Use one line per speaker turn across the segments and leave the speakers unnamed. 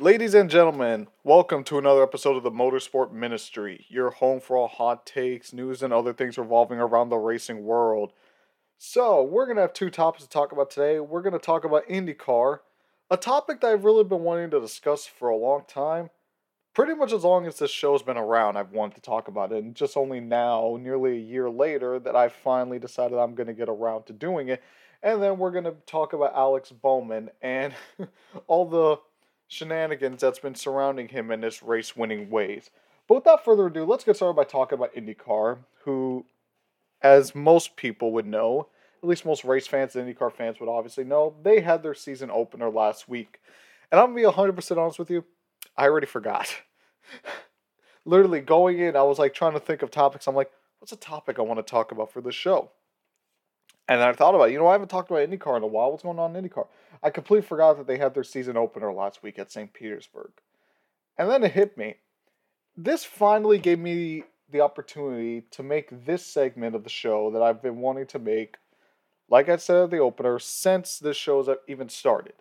Ladies and gentlemen, welcome to another episode of the Motorsport Ministry, your home for all hot takes, news, and other things revolving around the racing world. So, we're going to have two topics to talk about today. We're going to talk about IndyCar, a topic that I've really been wanting to discuss for a long time. Pretty much as long as this show's been around, I've wanted to talk about it. And just only now, nearly a year later, that I finally decided I'm going to get around to doing it. And then we're going to talk about Alex Bowman and all the shenanigans that's been surrounding him in his race winning ways. But without further ado, let's get started by talking about IndyCar, who, as most people would know, at least most race fans and IndyCar fans would obviously know, they had their season opener last week. And I'm going to be 100% honest with you, I already forgot. Literally going in, I was like trying to think of topics. I'm like, what's a topic I want to talk about for this show? And I thought about, you know, I haven't talked about IndyCar in a while. What's going on in IndyCar? I completely forgot that they had their season opener last week at St. Petersburg. And then it hit me. This finally gave me the opportunity to make this segment of the show that I've been wanting to make, like I said at the opener, since this show's even started.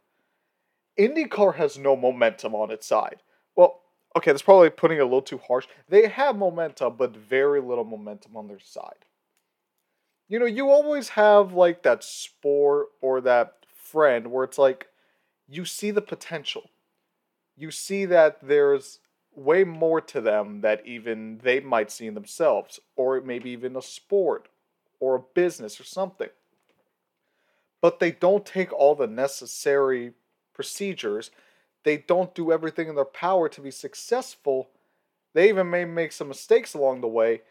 IndyCar has no momentum on its side. Well, okay, that's probably putting it a little too harsh. They have momentum, but very little momentum on their side you know, you always have like that sport or that friend where it's like you see the potential. You see that there's way more to them that even they might see in themselves, or maybe even a sport or a business or something. But they don't take all the necessary procedures. They don't do everything in their power to be successful. They even may make some mistakes along the way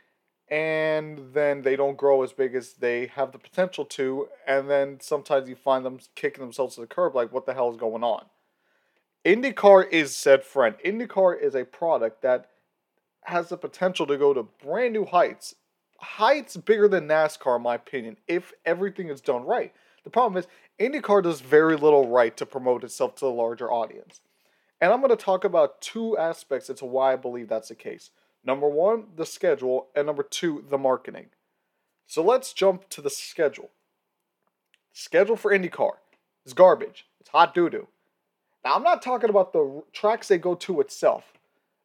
and then they don't grow as big as they have the potential to, and then sometimes you find them kicking themselves to the curb, like, what the hell is going on? IndyCar is said friend. IndyCar is a product that has the potential to go to brand new heights. Heights bigger than NASCAR, in my opinion, if everything is done right. The problem is, IndyCar does very little right to promote itself to the larger audience. And I'm going to talk about two aspects as to why I believe that's the case. Number one, the schedule, and number two, the marketing. So let's jump to the schedule. Schedule for IndyCar is garbage. It's hot doo doo. Now, I'm not talking about the tracks they go to itself.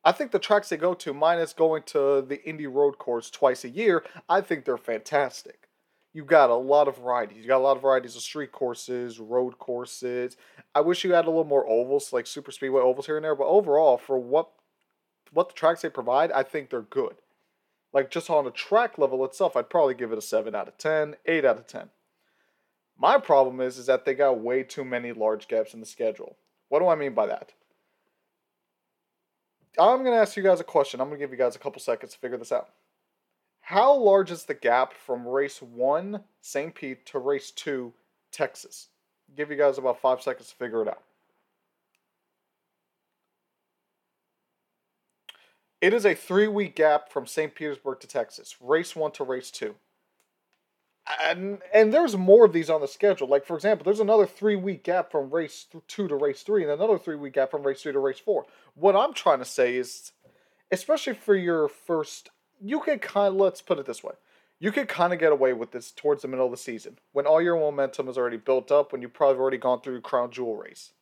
I think the tracks they go to, minus going to the Indy Road Course twice a year, I think they're fantastic. You've got a lot of varieties. You've got a lot of varieties of street courses, road courses. I wish you had a little more ovals, like super speedway ovals here and there. But overall, for what what the tracks they provide, I think they're good. Like just on a track level itself, I'd probably give it a 7 out of 10, 8 out of 10. My problem is is that they got way too many large gaps in the schedule. What do I mean by that? I'm going to ask you guys a question. I'm going to give you guys a couple seconds to figure this out. How large is the gap from race 1 St. Pete to race 2 Texas? I'll give you guys about 5 seconds to figure it out. It is a three week gap from St. Petersburg to Texas, race one to race two. And, and there's more of these on the schedule. Like, for example, there's another three week gap from race two to race three, and another three week gap from race three to race four. What I'm trying to say is, especially for your first, you can kind of, let's put it this way. You could kind of get away with this towards the middle of the season when all your momentum is already built up, when you've probably already gone through crown jewel race.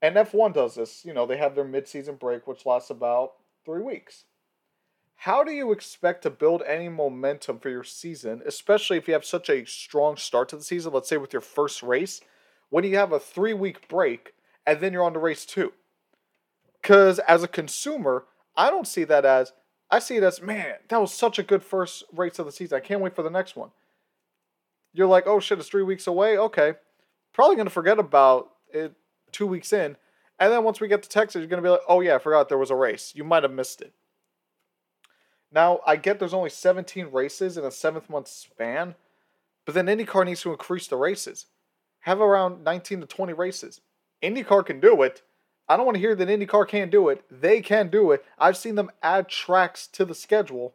And F1 does this. You know, they have their mid-season break, which lasts about three weeks. How do you expect to build any momentum for your season, especially if you have such a strong start to the season? Let's say with your first race, when you have a three week break and then you're on to race two. Because as a consumer, I don't see that as, I see it as, man, that was such a good first race of the season. I can't wait for the next one. You're like, oh shit, it's three weeks away. Okay. Probably going to forget about it two weeks in and then once we get to Texas, you're going to be like, oh, yeah, I forgot there was a race. You might have missed it. Now, I get there's only 17 races in a seventh month span, but then IndyCar needs to increase the races. Have around 19 to 20 races. IndyCar can do it. I don't want to hear that IndyCar can't do it. They can do it. I've seen them add tracks to the schedule.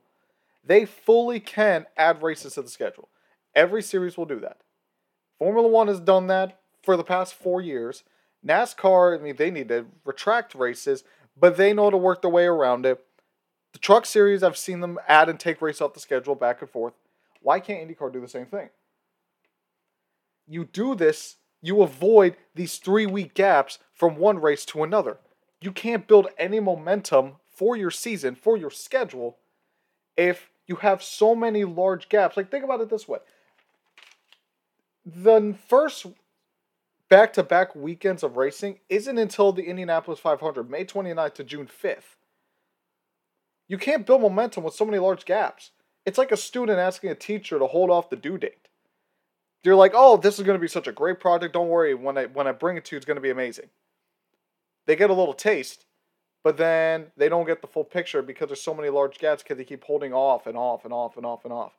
They fully can add races to the schedule. Every series will do that. Formula One has done that for the past four years. NASCAR, I mean, they need to retract races, but they know to work their way around it. The Truck Series, I've seen them add and take races off the schedule back and forth. Why can't IndyCar do the same thing? You do this you avoid these three week gaps from one race to another. You can't build any momentum for your season, for your schedule, if you have so many large gaps. Like, think about it this way the first back to back weekends of racing isn't until the Indianapolis 500, May 29th to June 5th. You can't build momentum with so many large gaps. It's like a student asking a teacher to hold off the due date. You're like, oh, this is going to be such a great project. Don't worry. When I when I bring it to you, it's going to be amazing. They get a little taste, but then they don't get the full picture because there's so many large gaps because they keep holding off and off and off and off and off.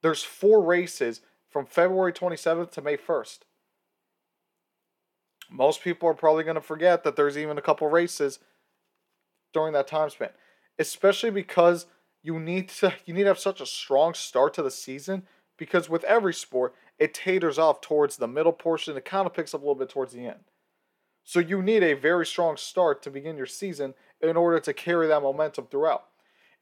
There's four races from February 27th to May 1st. Most people are probably going to forget that there's even a couple races during that time span, especially because you need to you need to have such a strong start to the season because with every sport it taters off towards the middle portion it kind of picks up a little bit towards the end so you need a very strong start to begin your season in order to carry that momentum throughout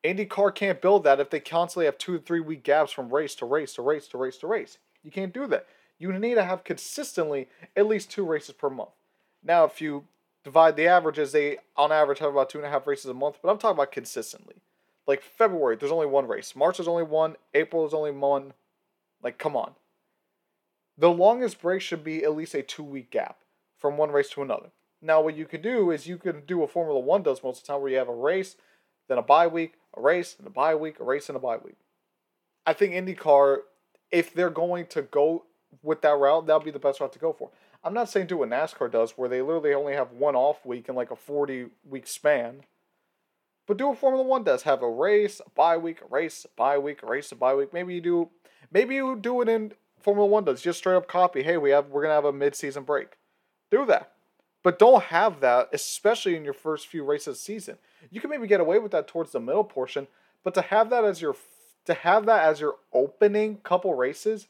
IndyCar can't build that if they constantly have two to three week gaps from race to race to race to race to race. You can't do that. You need to have consistently at least two races per month. Now, if you divide the averages, they on average have about two and a half races a month, but I'm talking about consistently. Like February, there's only one race. March, is only one. April, is only one. Like, come on. The longest break should be at least a two week gap from one race to another. Now, what you can do is you can do what Formula One does most of the time, where you have a race, then a bye week, a race, and a bye week, a race, and a bye week. I think IndyCar, if they're going to go with that route, that'll be the best route to go for. I'm not saying do what NASCAR does, where they literally only have one off week in like a 40 week span. But do what Formula One does: have a race, a bye week, a race, a bye week, a race, a bye week. Maybe you do, maybe you do it in Formula One does just straight up copy. Hey, we have we're gonna have a mid season break. Do that. But don't have that, especially in your first few races of season. You can maybe get away with that towards the middle portion, but to have that as your to have that as your opening couple races,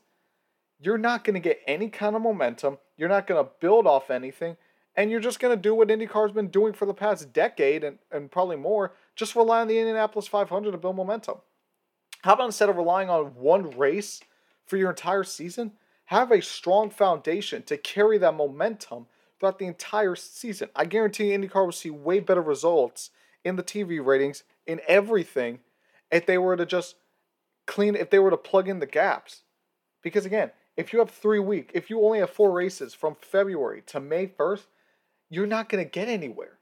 you're not going to get any kind of momentum. You're not going to build off anything, and you're just going to do what IndyCar's been doing for the past decade and, and probably more, just rely on the Indianapolis 500 to build momentum. How about instead of relying on one race for your entire season, have a strong foundation to carry that momentum throughout the entire season. I guarantee IndyCar will see way better results in the TV ratings, in everything, if they were to just clean, if they were to plug in the gaps. Because again, if you have three week, if you only have four races from February to May 1st, you're not going to get anywhere.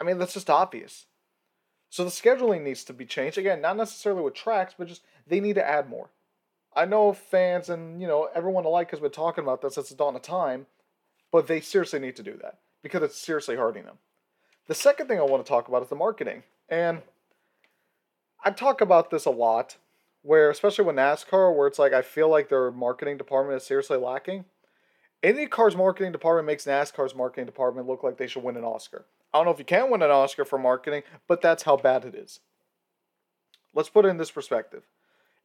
I mean, that's just obvious. So the scheduling needs to be changed. Again, not necessarily with tracks, but just they need to add more. I know fans and, you know, everyone alike has been talking about this since the dawn of time but they seriously need to do that because it's seriously hurting them. The second thing I want to talk about is the marketing. And I talk about this a lot, where especially with NASCAR, where it's like I feel like their marketing department is seriously lacking. IndyCar's marketing department makes NASCAR's marketing department look like they should win an Oscar. I don't know if you can win an Oscar for marketing, but that's how bad it is. Let's put it in this perspective.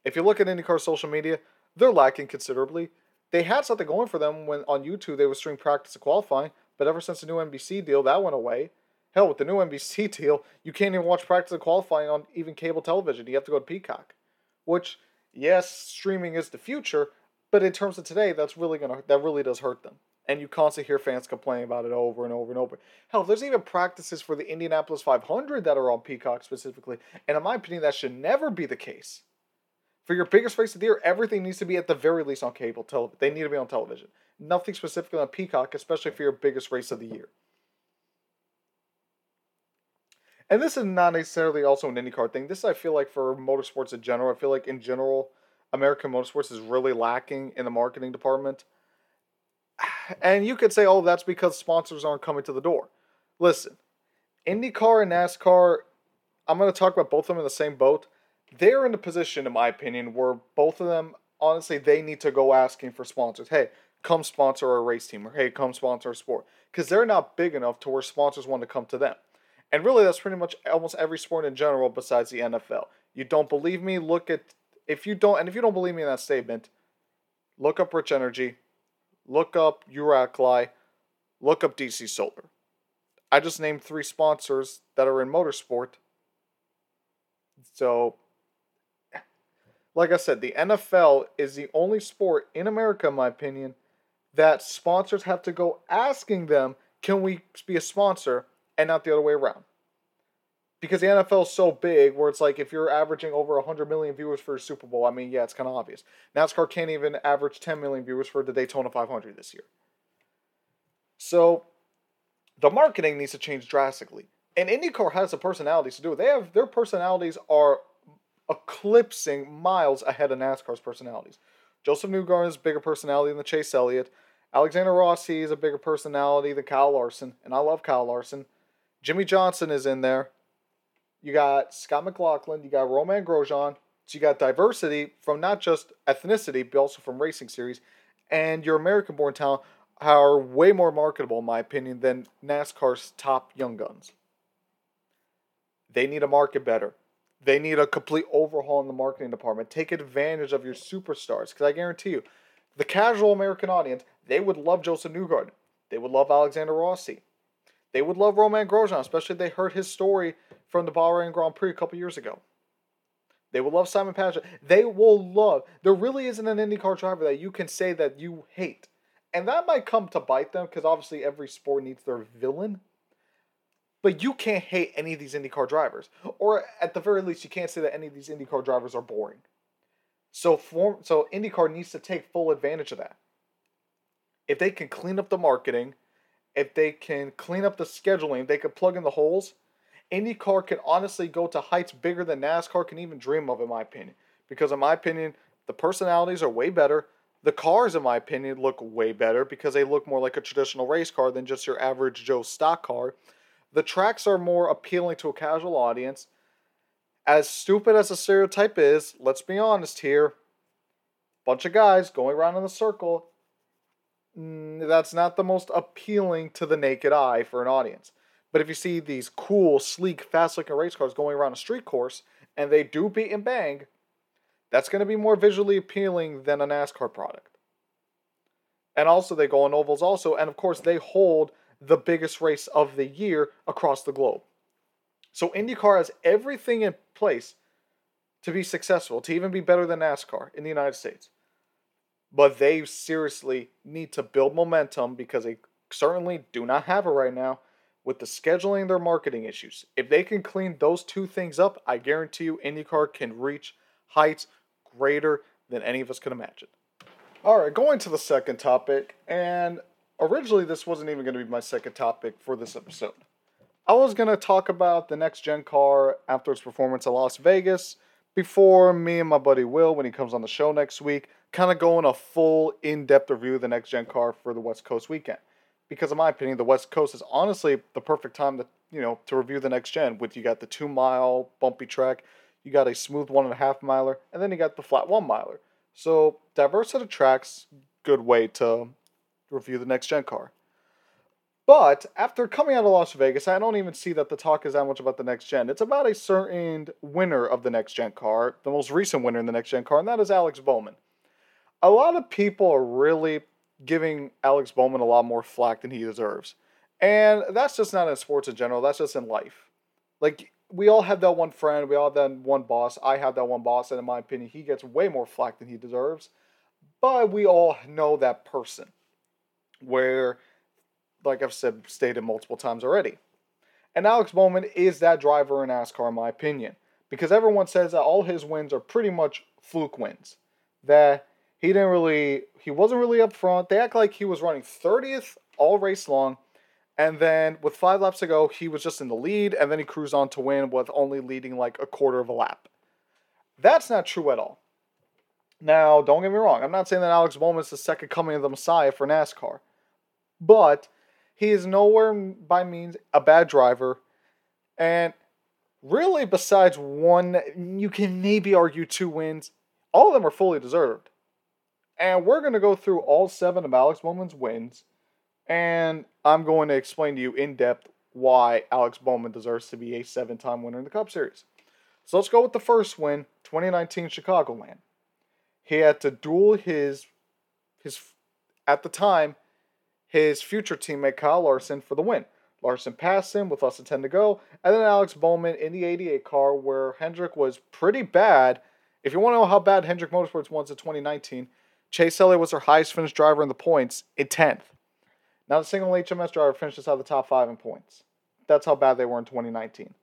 If you look at IndyCar social media, they're lacking considerably they had something going for them when on YouTube they would stream practice and qualifying, but ever since the new NBC deal, that went away. Hell, with the new NBC deal, you can't even watch practice and qualifying on even cable television. You have to go to Peacock. Which, yes, streaming is the future, but in terms of today, that's really gonna that really does hurt them. And you constantly hear fans complaining about it over and over and over. Hell, there's even practices for the Indianapolis 500 that are on Peacock specifically, and in my opinion, that should never be the case. For your biggest race of the year, everything needs to be at the very least on cable television. They need to be on television. Nothing specifically on Peacock, especially for your biggest race of the year. And this is not necessarily also an IndyCar thing. This I feel like for motorsports in general. I feel like in general, American motorsports is really lacking in the marketing department. And you could say, oh, that's because sponsors aren't coming to the door. Listen, IndyCar and NASCAR, I'm going to talk about both of them in the same boat they're in a position, in my opinion, where both of them, honestly, they need to go asking for sponsors. Hey, come sponsor a race team, or hey, come sponsor a sport. Because they're not big enough to where sponsors want to come to them. And really, that's pretty much almost every sport in general besides the NFL. You don't believe me? Look at, if you don't, and if you don't believe me in that statement, look up Rich Energy, look up Uralkali, look up DC Solar. I just named three sponsors that are in motorsport. So like I said, the NFL is the only sport in America, in my opinion, that sponsors have to go asking them, can we be a sponsor, and not the other way around. Because the NFL is so big, where it's like if you're averaging over 100 million viewers for a Super Bowl, I mean, yeah, it's kind of obvious. NASCAR can't even average 10 million viewers for the Daytona 500 this year. So the marketing needs to change drastically. And IndyCar has the personalities to do it. They have their personalities are eclipsing miles ahead of NASCAR's personalities. Josef Newgarden is a bigger personality than the Chase Elliott. Alexander Rossi is a bigger personality than Kyle Larson, and I love Kyle Larson. Jimmie Johnson is in there. You got Scott McLaughlin. You got Romain Grosjean. So you got diversity from not just ethnicity, but also from racing series. And your American-born talent are way more marketable, in my opinion, than NASCAR's top young guns. They need to market better. They need a complete overhaul in the marketing department. Take advantage of your superstars, because I guarantee you, the casual American audience, they would love Josef Newgarden. They would love Alexander Rossi. They would love Romain Grosjean, especially if they heard his story from the Bahrain Grand Prix a couple years ago. They will love Simon Pagenaud. They will love. There really isn't an IndyCar driver that you can say that you hate. And that might come to bite them because obviously every sport needs their villain. But you can't hate any of these IndyCar drivers. Or at the very least, you can't say that any of these IndyCar drivers are boring. So, form, so IndyCar needs to take full advantage of that. If they can clean up the marketing, if they can clean up the scheduling, they can plug in the holes. IndyCar can honestly go to heights bigger than NASCAR can even dream of, in my opinion. Because, in my opinion, the personalities are way better. The cars, in my opinion, look way better because they look more like a traditional race car than just your average Joe stock car. The tracks are more appealing to a casual audience. As stupid as the stereotype is, let's be honest here. Bunch of guys going around in a circle. Mm, that's not the most appealing to the naked eye for an audience. But if you see these cool, sleek, fast looking race cars going around a street course and they do beat and bang, that's going to be more visually appealing than a NASCAR product. And also, they go on ovals, also. And of course, they hold the biggest race of the year across the globe. So IndyCar has everything in place to be successful, to even be better than NASCAR in the United States. But they seriously need to build momentum because they certainly do not have it right now with the scheduling their marketing issues. If they can clean those two things up, I guarantee you IndyCar can reach heights greater than any of us could imagine. All right, going to the second topic, and originally this wasn't even going to be my second topic for this episode. I was going to talk about the next gen car after its performance in Las Vegas before me and my buddy Will, when he comes on the show next week, kind of going a full in depth review of the next gen car for the West Coast weekend. Because in my opinion, the West Coast is honestly the perfect time to you know to review the next gen. With you got the two mile bumpy track, you got a smooth one and a half miler, and then you got the flat one miler. So diverse set of tracks, good way to review the next gen car. But after coming out of Las Vegas, I don't even see that the talk is that much about the next gen. It's about a certain winner of the next gen car, the most recent winner in the next gen car, and that is Alex Bowman. A lot of people are really giving Alex Bowman a lot more flack than he deserves. And that's just not in sports in general, that's just in life. Like, we all have that one friend, we all have that one boss. I have that one boss, and in my opinion, he gets way more flack than he deserves. But we all know that person where, like I've said, stated multiple times already. And Alex Bowman is that driver in NASCAR, in my opinion, because everyone says that all his wins are pretty much fluke wins. That he didn't really, he wasn't really up front. They act like he was running 30th all race long. And then with five laps to go, he was just in the lead, and then he cruised on to win with only leading like a quarter of a lap. That's not true at all. Now, don't get me wrong. I'm not saying that Alex Bowman is the second coming of the Messiah for NASCAR, but he is nowhere by means a bad driver. And really, besides one, you can maybe argue two wins. All of them are fully deserved. And we're going to go through all seven of Alex Bowman's wins. And I'm going to explain to you in depth why Alex Bowman deserves to be a seven time winner in the Cup Series. So let's go with the first win 2019 Chicagoland he had to duel his his at the time his future teammate Kyle Larson for the win. Larson passed him with less than 10 to go, and then Alex Bowman in the 88 car where Hendrick was pretty bad. If you want to know how bad Hendrick Motorsports was in 2019, Chase Elliott was their highest finished driver in the points in 10th. Not a single HMS driver finished inside the top five in points. That's how bad they were in 2019.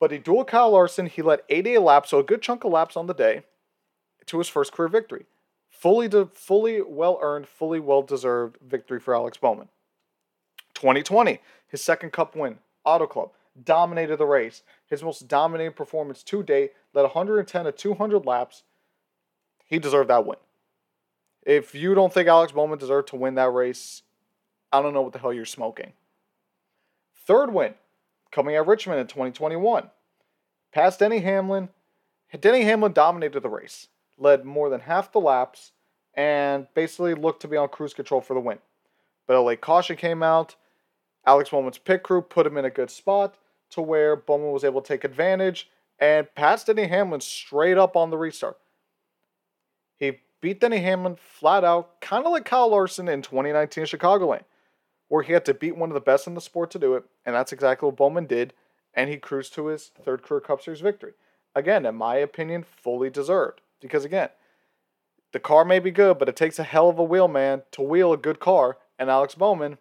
But he dueled Kyle Larson. He led 88 laps, so a good chunk of laps on the day, to his first career victory. Fully, de- fully well earned, fully well deserved victory for Alex Bowman. 2020, his second Cup win, Auto Club, dominated the race. His most dominating performance to date, led 110 to 200 laps. He deserved that win. If you don't think Alex Bowman deserved to win that race, I don't know what the hell you're smoking. Third win, coming at Richmond in 2021. Past Denny Hamlin. Denny Hamlin dominated the race, led more than half the laps, and basically looked to be on cruise control for the win. But a late caution came out. Alex Bowman's pit crew put him in a good spot to where Bowman was able to take advantage and passed Denny Hamlin straight up on the restart. Beat Denny Hamlin flat out, kind of like Kyle Larson in 2019 Chicagoland where he had to beat one of the best in the sport to do it, and that's exactly what Bowman did, and he cruised to his third career Cup Series victory. Again, in my opinion, fully deserved. Because again, the car may be good, but it takes a hell of a wheel man to wheel a good car, and Alex Bowman, we're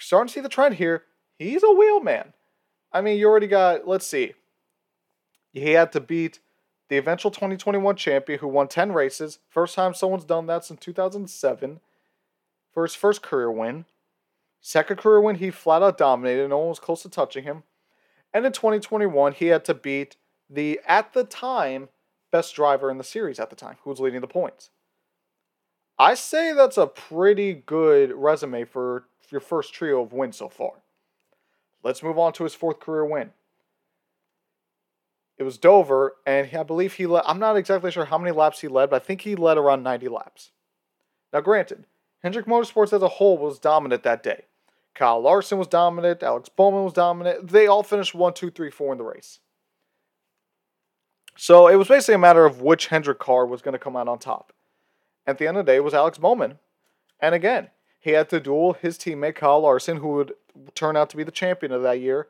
starting to see the trend here. He's a wheel man. I mean, you already got, let's see, he had to beat the eventual 2021 champion who won 10 races. First time someone's done that since 2007 for his first career win. Second career win, he flat out dominated. No one was close to touching him. And in 2021, he had to beat the, at the time, best driver in the series at the time, who was leading the points. I say that's a pretty good resume for your first trio of wins so far. Let's move on to his fourth career win. It was Dover, and I believe he led, I'm not exactly sure how many laps he led, but I think he led around 90 laps. Now, granted, Hendrick Motorsports as a whole was dominant that day. Kyle Larson was dominant. Alex Bowman was dominant. They all finished one, two, three, four in the race. So it was basically a matter of which Hendrick car was going to come out on top. At the end of the day, it was Alex Bowman. And again, he had to duel his teammate Kyle Larson, who would turn out to be the champion of that year,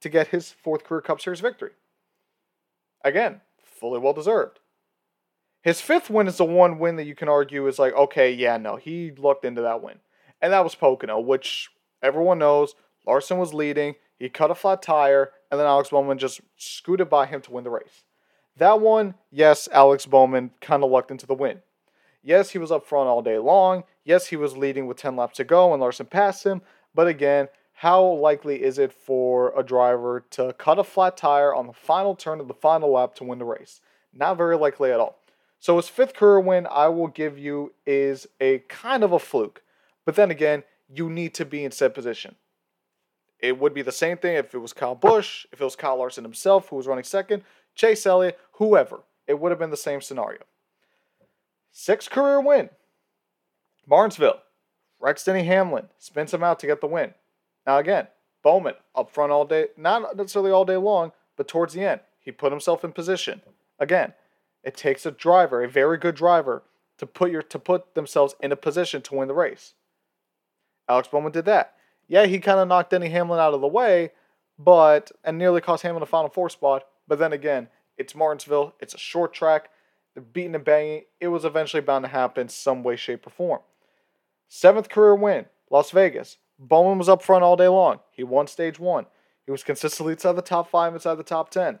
to get his fourth career Cup Series victory. Again, fully well deserved. His fifth win is the one win that you can argue is like, okay, yeah, no, he looked into that win. And that was Pocono, which Everyone knows Larson was leading. He cut a flat tire, and then Alex Bowman just scooted by him to win the race. That one, yes, Alex Bowman kind of lucked into the win. Yes, he was up front all day long. Yes, he was leading with 10 laps to go and Larson passed him. But again, how likely is it for a driver to cut a flat tire on the final turn of the final lap to win the race? Not very likely at all. So his fifth career win, I will give you, is a kind of a fluke. But then again, you need to be in said position. It would be the same thing if it was Kyle Busch, if it was Kyle Larson himself who was running second, Chase Elliott, whoever. It would have been the same scenario. Sixth career win. Martinsville. Rex Denny Hamlin spins him out to get the win. Now again, Bowman up front all day, not necessarily all day long, but towards the end, he put himself in position. Again, it takes a driver, a very good driver, to put your to put themselves in a position to win the race. Alex Bowman did that. Yeah, he kind of knocked Denny Hamlin out of the way, but and nearly cost Hamlin a Final Four spot. But then again, it's Martinsville. It's a short track. They're beating and banging. It was eventually bound to happen some way, shape, or form. Seventh career win, Las Vegas. Bowman was up front all day long. He won stage one. He was consistently inside the top five, inside the top ten.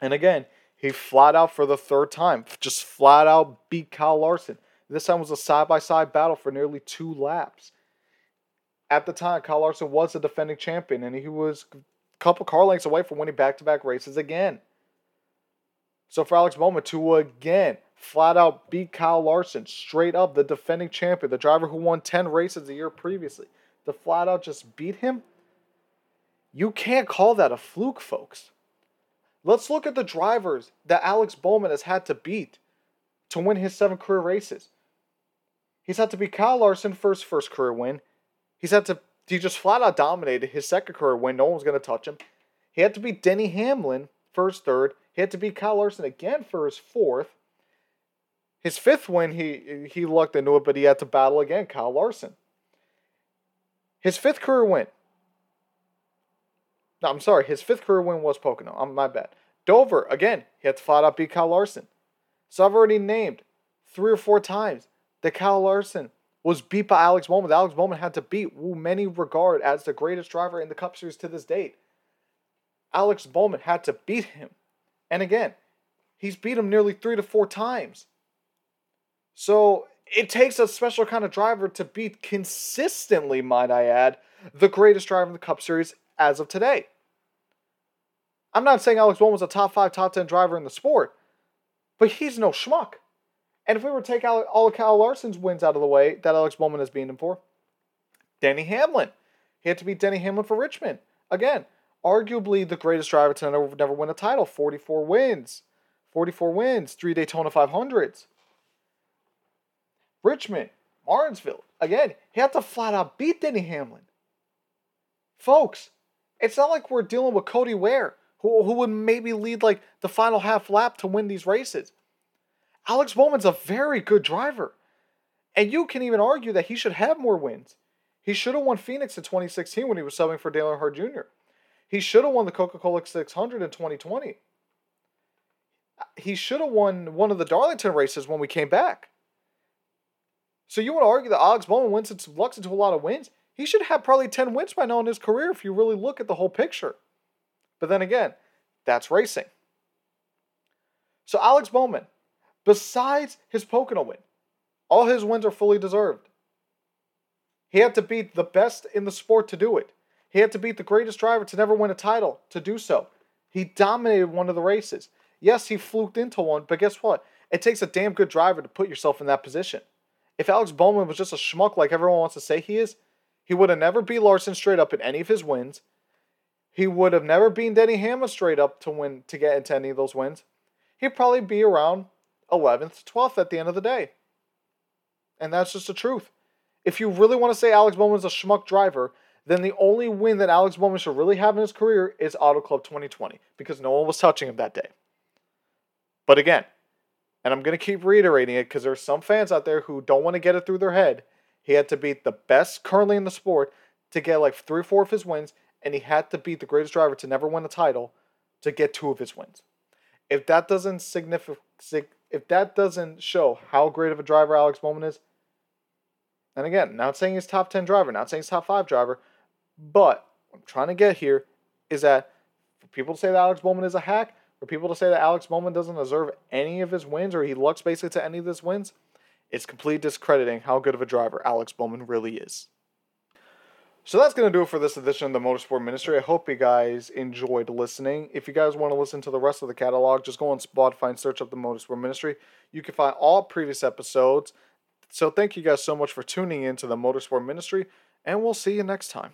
And again, he flat out for the third time, just flat out beat Kyle Larson. This time was a side by side battle for nearly two laps at the time, Kyle Larson was the defending champion, and he was a couple car lengths away from winning back to back races again. So for Alex Bowman to again flat out beat Kyle Larson, straight up the defending champion, the driver who won 10 races a year previously, to flat out just beat him, you can't call that a fluke, folks. Let's look at the drivers that Alex Bowman has had to beat to win his seven career races. He's had to beat Kyle Larson for his first career win. He's had to he just flat out dominated his second career win. No one was going to touch him. He had to beat Denny Hamlin for his third. He had to beat Kyle Larson again for his fourth. His fifth win, he he lucked into it, but he had to battle again Kyle Larson. His fifth career win. No, I'm sorry. His fifth career win was Pocono. I'm my bad. Dover again. He had to flat out beat Kyle Larson. So I've already named three or four times that Kyle Larson was beat by Alex Bowman. Alex Bowman had to beat who many regard as the greatest driver in the Cup Series to this date. Alex Bowman had to beat him. And again, he's beat him nearly three to four times. So it takes a special kind of driver to beat consistently, might I add, the greatest driver in the Cup Series as of today. I'm not saying Alex Bowman was a top five, top 10 driver in the sport, but he's no schmuck. And if we were to take all of Kyle Larson's wins out of the way that Alex Bowman has beaten him for, Denny Hamlin. He had to beat Denny Hamlin for Richmond. Again, arguably the greatest driver to never, never win a title. 44 wins. 44 wins. Three Daytona 500s. Richmond, Martinsville. Again, he had to flat out beat Denny Hamlin. Folks, it's not like we're dealing with Cody Ware, who, who would maybe lead like the final half lap to win these races. Alex Bowman's a very good driver. And you can even argue that he should have more wins. He should have won Phoenix in 2016 when he was subbing for Dale Earnhardt Jr. He should have won the Coca Cola 600 in 2020. He should have won one of the Darlington races when we came back. So you want to argue that Alex Bowman wins into lucks into a lot of wins? He should have probably 10 wins by now in his career if you really look at the whole picture. But then again, that's racing. So Alex Bowman, besides his Pocono win, all his wins are fully deserved. He had to beat the best in the sport to do it. He had to beat the greatest driver to never win a title to do so. He dominated one of the races. Yes, he fluked into one, but guess what? It takes a damn good driver to put yourself in that position. If Alex Bowman was just a schmuck like everyone wants to say he is, he would have never beat Larson straight up in any of his wins. He would have never beaten Denny Hamlin straight up to win to get into any of those wins. He'd probably be around 11th, to 12th at the end of the day. And that's just the truth. If you really want to say Alex Bowman's a schmuck driver, then the only win that Alex Bowman should really have in his career is Auto Club 2020 because no one was touching him that day. But again, and I'm going to keep reiterating it because there's some fans out there who don't want to get it through their head. He had to beat the best currently in the sport to get like three or four of his wins, and he had to beat the greatest driver to never win a title to get two of his wins. If that doesn't signify, if that doesn't show how great of a driver Alex Bowman is, and again, not saying he's top 10 driver, not saying he's top 5 driver, but what I'm trying to get here is that for people to say that Alex Bowman is a hack, for people to say that Alex Bowman doesn't deserve any of his wins or he looks basically to any of his wins, it's complete discrediting how good of a driver Alex Bowman really is. So that's going to do it for this edition of the Motorsport Ministry. I hope you guys enjoyed listening. If you guys want to listen to the rest of the catalog, just go on Spotify and search up the Motorsport Ministry. You can find all previous episodes. So thank you guys so much for tuning in to the Motorsport Ministry, and we'll see you next time.